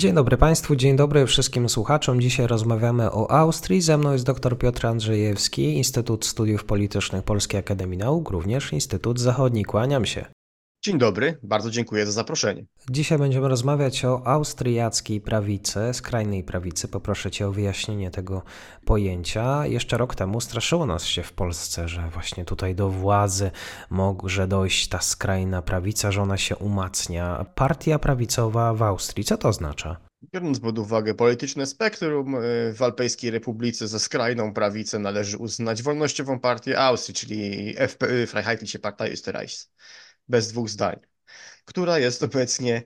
Dzień dobry Państwu, dzień dobry wszystkim słuchaczom. Dzisiaj rozmawiamy o Austrii. Ze mną jest dr Piotr Andrzejewski, Instytut Studiów Politycznych Polskiej Akademii Nauk, również Instytut Zachodni. Kłaniam się. Dzień dobry, bardzo dziękuję za zaproszenie. Dzisiaj będziemy rozmawiać o austriackiej prawicy, skrajnej prawicy. Poproszę Cię o wyjaśnienie tego pojęcia. Jeszcze rok temu straszyło nas się w Polsce, że właśnie tutaj do władzy może dojść ta skrajna prawica, że ona się umacnia. Partia prawicowa w Austrii, co to oznacza? Biorąc pod uwagę polityczne spektrum, y, w Alpejskiej Republice za skrajną prawicę należy uznać wolnościową partię Austrii, czyli FPÖ, Freiheitliche Partei Österreichs bez dwóch zdań, która jest obecnie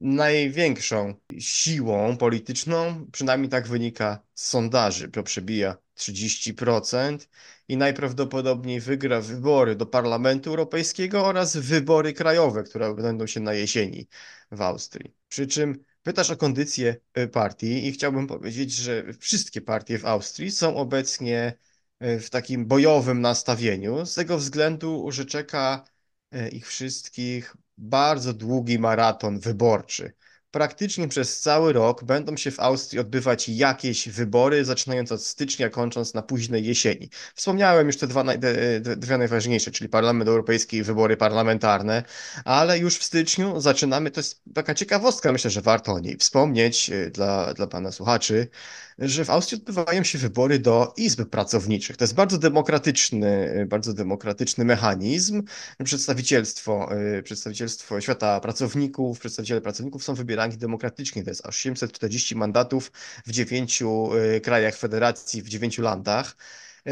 największą siłą polityczną, przynajmniej tak wynika z sondaży, to przebija 30% i najprawdopodobniej wygra wybory do Parlamentu Europejskiego oraz wybory krajowe, które będą się na jesieni w Austrii. Przy czym pytasz o kondycję y, partii i chciałbym powiedzieć, że wszystkie partie w Austrii są obecnie y, w takim bojowym nastawieniu, z tego względu, że czeka E, ich wszystkich bardzo długi maraton wyborczy. Praktycznie przez cały rok będą się w Austrii odbywać jakieś wybory, zaczynając od stycznia, kończąc na późnej jesieni. Wspomniałem już te dwa, dwie najważniejsze, czyli Parlament Europejski i wybory parlamentarne, ale już w styczniu zaczynamy, to jest taka ciekawostka, myślę, że warto o niej wspomnieć e, dla, dla Pana słuchaczy, że w Austrii odbywają się wybory do izb pracowniczych. To jest bardzo demokratyczny, bardzo demokratyczny mechanizm. Przedstawicielstwo, y, przedstawicielstwo świata pracowników, przedstawiciele pracowników są wybierani demokratycznie. To jest aż 740 mandatów w dziewięciu y, krajach federacji, w dziewięciu landach.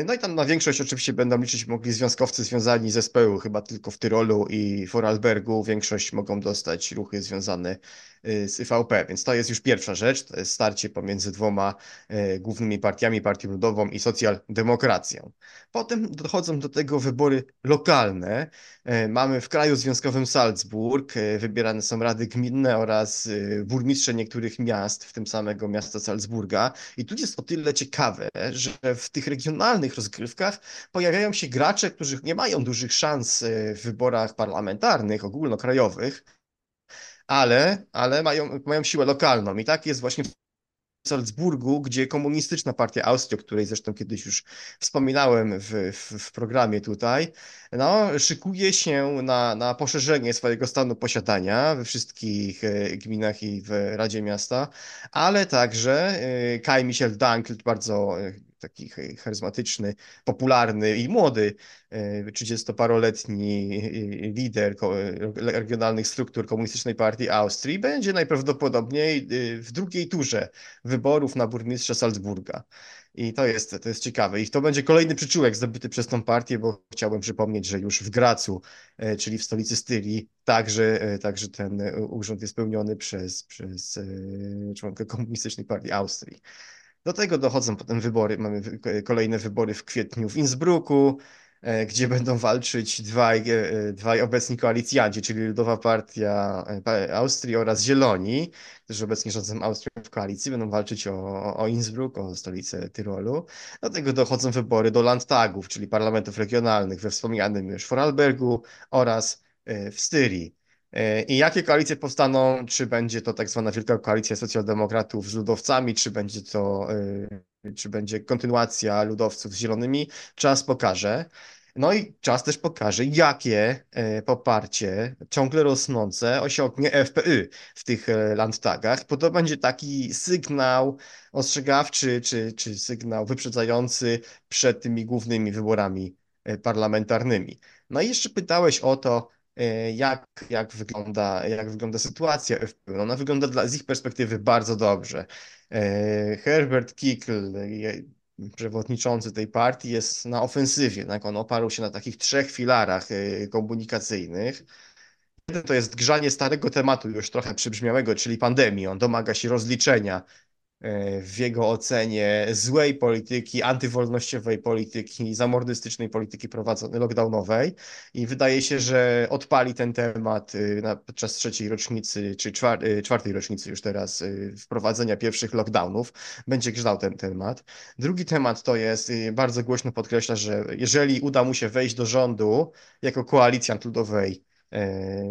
No i tam na większość oczywiście będą liczyć mogli związkowcy związani z SPU, chyba tylko w Tyrolu i Vorarlbergu. Większość mogą dostać ruchy związane Y, z IVP. Więc to jest już pierwsza rzecz, to jest starcie pomiędzy dwoma y, głównymi partiami, Partią Ludową i Socjaldemokracją. Potem dochodzą do tego wybory lokalne. Y, mamy w kraju związkowym Salzburg, wybierane są rady gminne oraz burmistrze niektórych miast, w tym samego miasta Salzburga. I tu jest o tyle ciekawe, że w tych regionalnych rozgrywkach pojawiają się gracze, którzy nie mają dużych szans w wyborach parlamentarnych, ogólnokrajowych, ale, ale mają, mają siłę lokalną. I tak jest właśnie w Salzburgu, gdzie komunistyczna partia Austrii, o której zresztą kiedyś już wspominałem w, w, w, programie tutaj, no, szykuje się na, na poszerzenie swojego stanu posiadania we wszystkich e, gminach i w Radzie Miasta, ale także e, Kai Michel bardzo e, taki charyzmatyczny, popularny i młody 30-paroletni lider regionalnych struktur Komunistycznej Partii Austrii będzie najprawdopodobniej w drugiej turze wyborów na burmistrza Salzburga. I to jest, to jest ciekawe. I to będzie kolejny przyczółek zdobyty przez tą partię, bo chciałbym przypomnieć, że już w Gracu, czyli w stolicy Styrii, także, także ten urząd jest pełniony przez, przez członka Komunistycznej Partii Austrii. Do tego dochodzą potem wybory. Mamy kolejne wybory w kwietniu w Innsbrucku, e, gdzie będą walczyć dwaj, e, dwaj obecni koalicjanci, czyli Ludowa Partia e, Austrii oraz Zieloni, którzy obecnie rządzą Austrią w koalicji, będą walczyć o, o Innsbruck, o stolicę Tyrolu. Do tego dochodzą wybory do Landtagów, czyli parlamentów regionalnych we wspomnianym już Vorarlbergu oraz w Styrii. E, I jakie koalicje powstaną? Czy będzie to tak zwana wielka koalicja socjaldemokratów z ludowcami, czy będzie to, e, czy będzie kontynuacja ludowców z zielonymi? Czas pokaże. No i czas też pokaże, jakie e, poparcie ciągle rosnące osiągnie FPÖ w tych landtagach, bo to będzie taki sygnał ostrzegawczy, czy, czy sygnał wyprzedzający przed tymi głównymi wyborami parlamentarnymi. No i jeszcze pytałeś o to, jak, jak, wygląda, jak wygląda sytuacja FPÖ. Ona wygląda dla, z ich perspektywy bardzo dobrze. E, Herbert Kickl, przewodniczący tej partii, jest na ofensywie. Tak? On oparł się na takich trzech filarach e, komunikacyjnych. Jeden to jest grzanie starego tematu, już trochę przybrzmiałego, czyli pandemii. On domaga się rozliczenia w jego ocenie złej polityki, antywolnościowej polityki, zamordystycznej polityki prowadzonej, lockdownowej i wydaje się, że odpali ten temat y, na, podczas trzeciej rocznicy, czy czwar, y, czwartej rocznicy już teraz y, wprowadzenia pierwszych lockdownów. Będzie grzał ten temat. Drugi temat to jest, bardzo głośno podkreśla, że jeżeli uda mu się wejść do rządu jako koalicjant ludowej,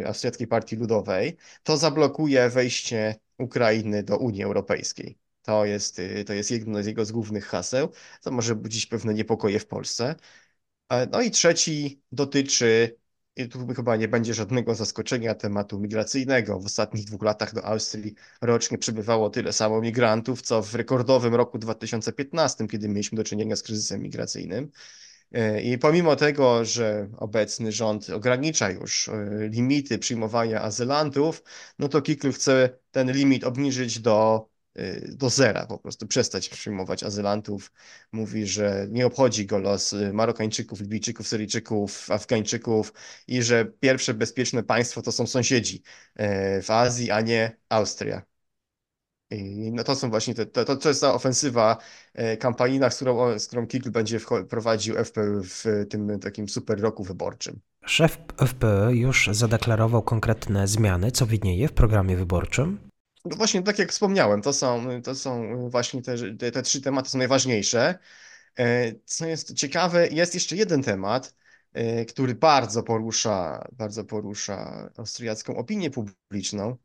Austriackiej Partii Ludowej, to zablokuje wejście Ukrainy do Unii Europejskiej. To jest, y, to jest jedno z jego z głównych haseł. To może budzić pewne niepokoje w Polsce. E, no i trzeci dotyczy, i tu chyba nie będzie żadnego zaskoczenia, tematu migracyjnego. W ostatnich dwóch latach do Austrii rocznie przybywało tyle samo migrantów, co w rekordowym roku 2015, kiedy mieliśmy do czynienia z kryzysem migracyjnym. E, I pomimo tego, że obecny rząd ogranicza już e, limity przyjmowania azylantów, no to Kikl chce ten limit obniżyć do do zera, po prostu przestać przyjmować azylantów. Mówi, że nie obchodzi go los y, Marokańczyków, Libijczyków, Syryjczyków, Afgańczyków i że pierwsze bezpieczne państwo to są sąsiedzi y, w Azji, a nie Austria. I no to są właśnie te, to, to jest ta ofensywa kampanijna, z którą, z którą Kikl będzie prowadził FPÖ w tym takim super roku wyborczym. Szef FPÖ już zadeklarował konkretne zmiany, co widnieje w programie wyborczym. No właśnie, tak jak wspomniałem, to są, to są właśnie te, te, trzy tematy są najważniejsze. E, co jest ciekawe, jest jeszcze jeden temat, e, który bardzo porusza, bardzo porusza austriacką opinię publiczną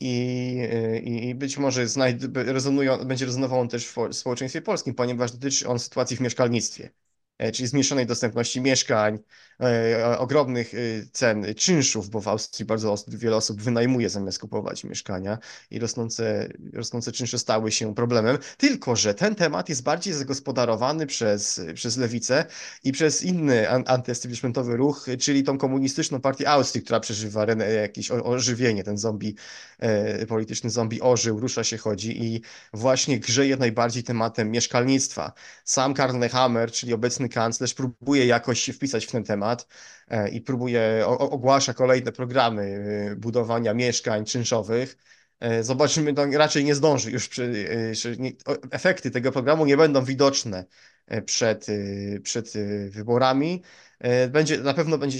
i, e, i być może rezonują, będzie rezonował on też w społeczeństwie polskim, ponieważ dotyczy on sytuacji w mieszkalnictwie. E, czyli zmniejszonej dostępności mieszkań, e, ogromnych e, cen czynszów, bo w Austrii bardzo wiele osób wynajmuje zamiast kupować mieszkania i rosnące, rosnące czynsze stały się problemem. Tylko, że ten temat jest bardziej zagospodarowany przez, przez lewicę i przez inny antyestablishmentowy ruch, czyli tą komunistyczną partię Austrii, która przeżywa jakieś ożywienie. Ten zombie, polityczny zombie ożył, rusza się, chodzi i właśnie grzeje najbardziej tematem mieszkalnictwa. Sam Karl Nehammer, czyli obecny kanclerz próbuje jakoś się wpisać w ten temat e, i próbuje, ogłasza kolejne programy e, budowania mieszkań czynszowych. E, zobaczymy, to raczej nie zdąży już, przy, efekty tego programu nie będą widoczne przed, przed wyborami. Będzie, na pewno będzie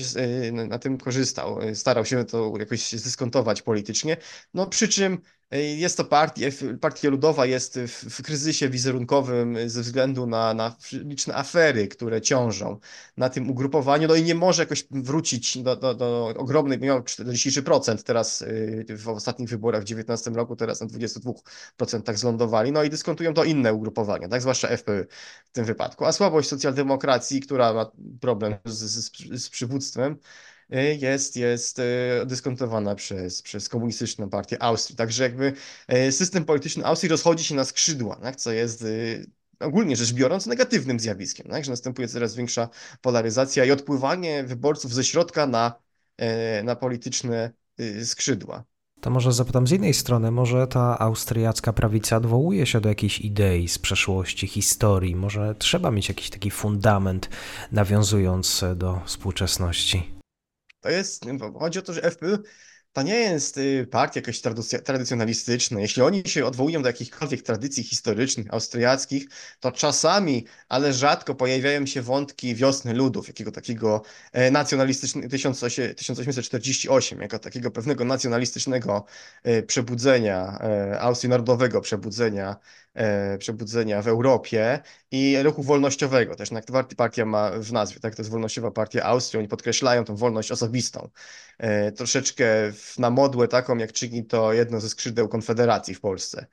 na tym korzystał, starał się to jakoś zdyskontować politycznie. No przy czym jest to partia, partia ludowa jest w, kryzysie wizerunkowym ze względu na, na liczne afery, które ciążą na tym ugrupowaniu, no i nie może jakoś wrócić do, do, do ogromnej, miał 43% teraz y, w ostatnich wyborach w 2019 roku, teraz na 22% zlądowali, no i dyskontują to inne ugrupowania, tak, zwłaszcza FPÖ w tym wypadku. A słabość socjaldemokracji, która ma problem z, z, z przywództwem, jest, jest y, dyskontowana przez, przez komunistyczną partię Austrii. Także jakby y, system polityczny Austrii rozchodzi się na skrzydła, tak? co jest ogólnie rzecz biorąc negatywnym zjawiskiem, tak? że następuje coraz większa polaryzacja i odpływanie wyborców ze środka na, na polityczne skrzydła. To może zapytam z innej strony, może ta austriacka prawica odwołuje się do jakiejś idei z przeszłości, historii, może trzeba mieć jakiś taki fundament nawiązując do współczesności. To jest, chodzi o to, że FPÖ to nie jest y, partia jakaś tradycjonalistyczna. Jeśli oni się odwołują do jakichkolwiek tradycji historycznych, austriackich, to czasami, ale rzadko pojawiają się wątki wiosny ludów, jakiego takiego e, nacjonalistycznego 1848, jako takiego pewnego nacjonalistycznego e, przebudzenia, e, Austrii Narodowego przebudzenia, przebudzenia w Europie i ruchu wolnościowego. Też jak partia ma w nazwie, tak? To jest wolnościowa partia Austrii, oni podkreślają tą wolność osobistą. Troszeczkę na modłę taką, jak czyni to jedno ze skrzydeł Konfederacji w Polsce.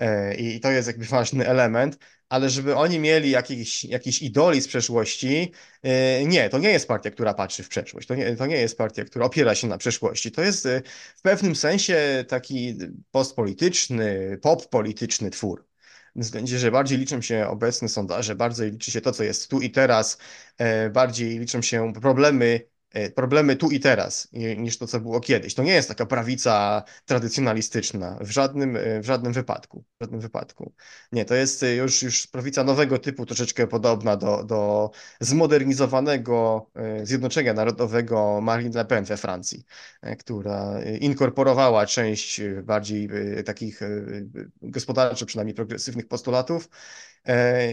E, I to jest jakby ważny element, ale żeby oni mieli jakiś, jakiś idoli z przeszłości, e, nie, to nie jest partia, która patrzy w przeszłość, to nie, to nie jest partia, która opiera się na przeszłości. To jest e, w pewnym sensie taki postpolityczny, pop-polityczny twór. Względzie, że bardziej liczą się obecne sondaże, bardziej liczy się to, co jest tu i teraz, bardziej liczą się problemy E, problemy tu i teraz niż to, co było kiedyś. To nie jest taka prawica tradycjonalistyczna w żadnym, e, w żadnym wypadku. Żadnym wypadku. Nie, to jest y, już, już prowincja nowego typu, troszeczkę podobna do, do zmodernizowanego y, Zjednoczenia Narodowego Marine Le Pen we Francji, y, która inkorporowała część bardziej takich gospodarczo przynajmniej progresywnych postulatów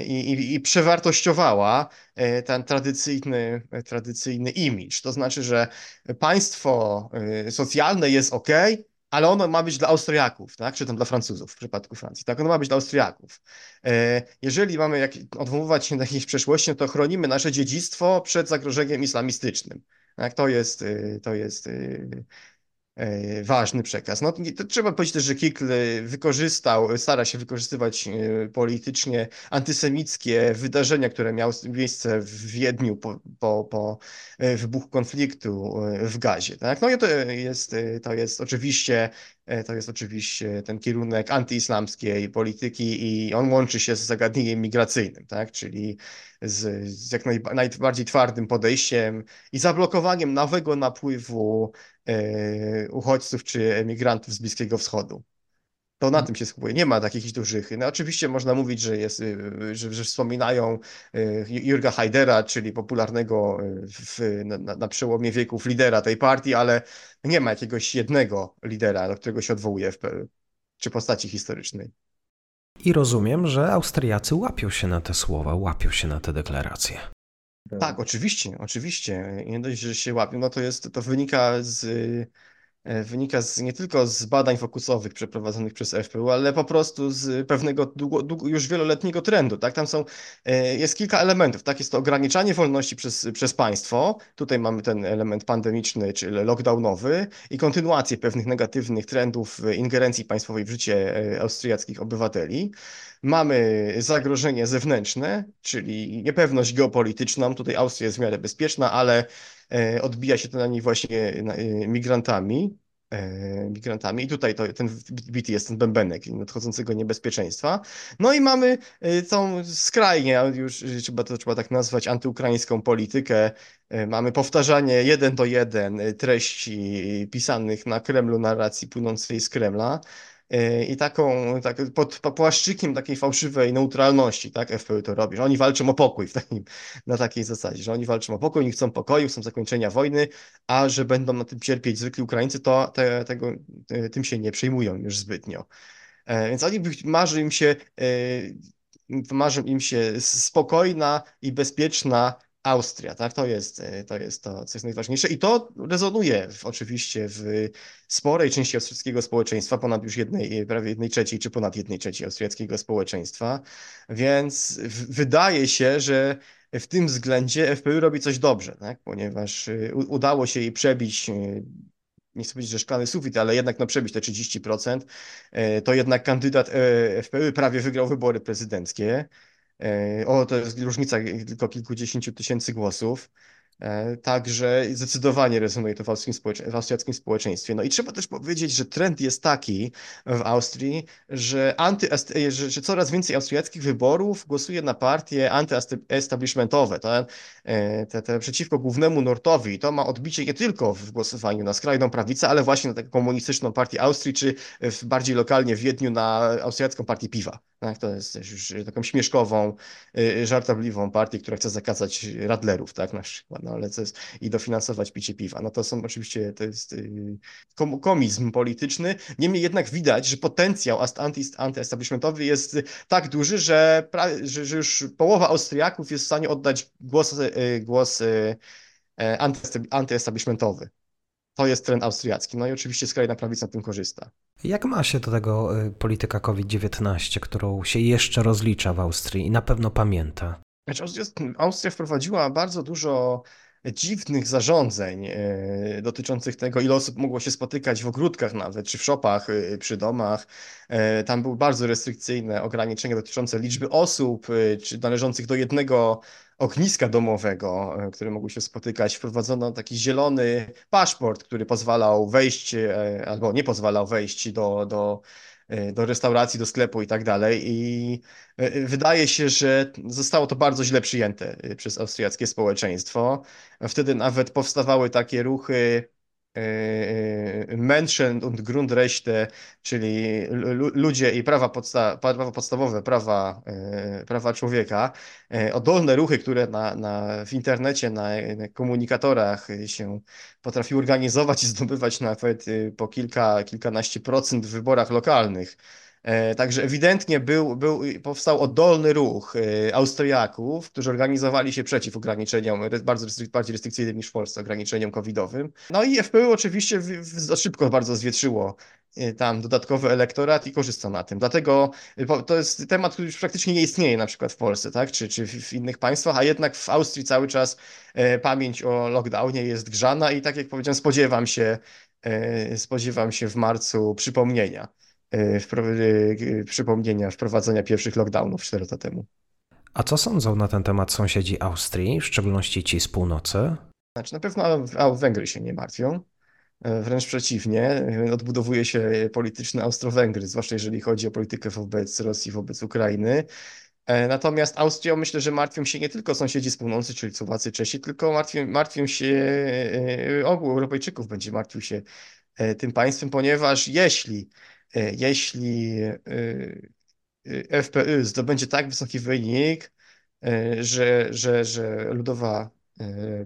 i, i, i przewartościowała ten tradycyjny, tradycyjny imidż. To znaczy, że państwo socjalne jest ok, ale ono ma być dla Austriaków, tak? czy tam dla Francuzów w przypadku Francji. Tak, ono ma być dla Austriaków. E, jeżeli mamy jak, odwoływać się do jakiejś przeszłości, no to chronimy nasze dziedzictwo przed zagrożeniem islamistycznym. Tak? To jest, e, to jest E, ważny przekaz. No, to trzeba powiedzieć też, że Kikl wykorzystał, stara się wykorzystywać e, politycznie antysemickie wydarzenia, które miały miejsce w Wiedniu po, po, po e, wybuchu konfliktu w Gazie. Tak? No i to jest, to jest oczywiście to jest oczywiście ten kierunek antyislamskiej polityki i on łączy się z zagadnieniem migracyjnym, tak? czyli z, z jak naj, najbardziej twardym podejściem i zablokowaniem nowego napływu e, uchodźców czy emigrantów z Bliskiego Wschodu. To na tym się skupuje. Nie ma takich dużych. No, oczywiście można mówić, że, jest, y, że, że wspominają y, Jurga Haidera, czyli popularnego y, w, na, na, przełomie wieków lidera tej partii, ale nie ma jakiegoś jednego lidera, do którego się odwołuje w, czy postaci historycznej. I rozumiem, że Austriacy łapią się na te słowa, łapią się na te deklaracje. Tak, oczywiście, oczywiście. Nie dość, że się łapią, no to jest, to wynika z wynika z, nie tylko z badań fokusowych przeprowadzonych przez FPU, ale po prostu z pewnego długo, długo, już wieloletniego trendu. Tak? Tam są, e, jest kilka elementów. Tak? Jest to ograniczanie wolności przez, przez państwo. Tutaj mamy ten element pandemiczny, czyli lockdownowy i kontynuację pewnych negatywnych trendów ingerencji państwowej w życie e, austriackich obywateli. Mamy zagrożenie zewnętrzne, czyli niepewność geopolityczną. Tutaj Austria jest w miarę bezpieczna, ale E, odbija się to na niej właśnie e, migrantami, e, migrantami. I tutaj to, ten bity jest ten bębenek nadchodzącego niebezpieczeństwa. No i mamy tą skrajnie, już trzeba to trzeba tak nazwać, antyukraińską politykę. Mamy powtarzanie jeden do jeden treści pisanych na Kremlu, narracji płynącej z Kremla. E, i taką, tak, pod płaszczykiem takiej fałszywej neutralności, tak, FPÖ to robi, że oni walczą o pokój takim, na takiej zasadzie, że oni walczą o pokój, oni chcą pokoju, chcą zakończenia wojny, a że będą na tym cierpieć zwykli Ukraińcy, to te, tego, tym się nie przejmują już zbytnio. E, więc oni marzy im się, e, marzy im się spokojna i bezpieczna Austria, tak? To jest, e, to jest to, co jest najważniejsze. I to rezonuje w, oczywiście w sporej części austriackiego społeczeństwa, ponad już jednej, prawie jednej trzeciej, czy ponad jednej trzeciej austriackiego społeczeństwa. Więc w, wydaje się, że w tym względzie FPÖ robi coś dobrze, tak? Ponieważ e, udało się jej przebić e, nie chcę powiedzieć, że szklany sufit, ale jednak no, przebić te 30%, to jednak kandydat FPÖ prawie wygrał wybory prezydenckie. E, o, to jest różnica tylko kilkudziesięciu tysięcy głosów. E, także zdecydowanie rezonuje to w, w austriackim społeczeństwie. No i trzeba też powiedzieć, że trend jest taki w Austrii, że, anty, że, że coraz więcej austriackich wyborów głosuje na partie antyestablishmentowe, te, te, te przeciwko głównemu nurtowi. To ma odbicie nie tylko w głosowaniu na skrajną prawicę, ale właśnie na taką komunistyczną partię Austrii, czy bardziej lokalnie w Wiedniu na austriacką partię piwa. Tak, to jest już taką śmieszkową, y, żartobliwą partię, która chce zakazać radlerów, tak, na przykład, no ale jest, i dofinansować picie piwa. No to są oczywiście, to jest y, komizm polityczny. Niemniej jednak widać, że potencjał antyestablishmentowy jest tak duży, że, że, że już połowa Austriaków jest w stanie oddać głos, y, głos antyestablishmentowy. To jest trend austriacki. No i oczywiście skrajna prawica na tym korzysta. Jak ma się do tego y, polityka COVID-19, którą się jeszcze rozlicza w Austrii i na pewno pamięta? Znaczy, Austria wprowadziła bardzo dużo dziwnych zarządzeń e, dotyczących tego, ile osób mogło się spotykać w ogródkach nawet, czy w szopach, e, przy domach. Tam były bardzo restrykcyjne ograniczenia dotyczące liczby osób, czy należących do jednego ogniska domowego, które mogły się spotykać. Wprowadzono taki zielony paszport, który pozwalał wejść, albo nie pozwalał wejść do, do E, do restauracji, do sklepu i tak dalej. I e, wydaje się, że zostało to bardzo źle przyjęte e, przez austriackie społeczeństwo. Wtedy nawet powstawały takie ruchy Menschen und Grundrechte, czyli ludzie i prawa, podsta prawa podstawowe, prawa, prawa człowieka, oddolne ruchy, które na, na, w internecie, na, komunikatorach się potrafiły organizować i zdobywać nawet po kilka, kilkanaście procent w wyborach lokalnych. E, także ewidentnie był, był, powstał oddolny ruch e, Austriaków, którzy organizowali się przeciw ograniczeniom, bardzo restrykcyjnym bardziej restrykcyjnym niż w Polsce, ograniczeniom covidowym. No i FPU oczywiście za szybko bardzo zwietrzyło e, tam dodatkowy elektorat i korzysta na tym. Dlatego to jest temat, który już praktycznie nie istnieje na przykład w Polsce, tak? czy, czy w innych państwach, a jednak w Austrii cały czas pamięć o lockdownie jest grzana i tak jak powiedziałem, spodziewam się, spodziewam się w marcu przypomnienia. E, e, przypomnienia wprowadzenia pierwszych lockdownów 4 lata temu. A co sądzą na ten temat sąsiedzi Austrii, w szczególności ci z północy? Znaczy, na pewno Węgry się nie martwią. E, wręcz przeciwnie, odbudowuje się polityczny Austro-Węgry, zwłaszcza jeżeli chodzi o politykę wobec Rosji, wobec Ukrainy. Natomiast Austrią myślę, że martwią się nie tylko sąsiedzi z północy, czyli Słowacy, Czesi, tylko martwią, martwią się ogół Europejczyków, będzie martwił się tym państwem, ponieważ jeśli jeśli e, e, FPÖ zdobędzie tak wysoki wynik, że, że, że Ludowa E,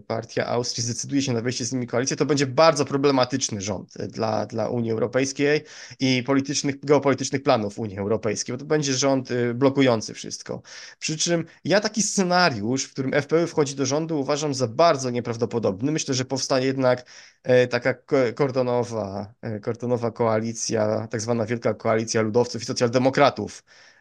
partia Austrii zdecyduje się na wejście z nimi koalicję, to będzie bardzo problematyczny rząd dla, dla Unii Europejskiej i politycznych, geopolitycznych planów Unii Europejskiej, bo to będzie rząd y, blokujący wszystko. Przy czym ja taki scenariusz, w którym FPÖ wchodzi do rządu, uważam za bardzo nieprawdopodobny. Myślę, że powstanie jednak e, taka kordonowa, e, kordonowa koalicja, tak zwana Wielka Koalicja Ludowców i Socjaldemokratów, E,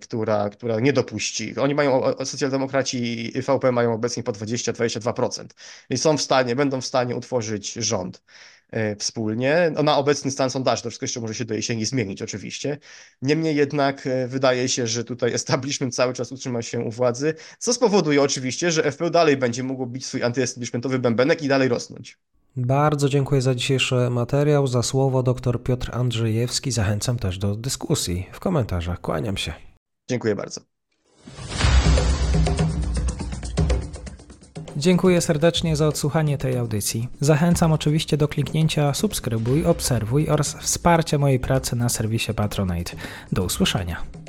która, która nie dopuści. Oni mają, socjaldemokraci i VP mają obecnie po 20-22%. I są w stanie, będą w stanie utworzyć rząd e, wspólnie. No, na obecny stan sondaży to wszystko jeszcze może się do jesieni zmienić oczywiście. Niemniej jednak e, wydaje się, że tutaj establishment cały czas utrzyma się u władzy, co spowoduje oczywiście, że FPÖ dalej będzie mógł bić swój antyestablishmentowy bębenek i dalej rosnąć. Bardzo dziękuję za dzisiejszy materiał, za słowo dr Piotr Andrzejewski. Zachęcam też do dyskusji w komentarzach. Kłaniam się. Dziękuję bardzo. Dziękuję serdecznie za odsłuchanie tej audycji. Zachęcam oczywiście do kliknięcia subskrybuj, obserwuj oraz wsparcia mojej pracy na serwisie Patronite. Do usłyszenia.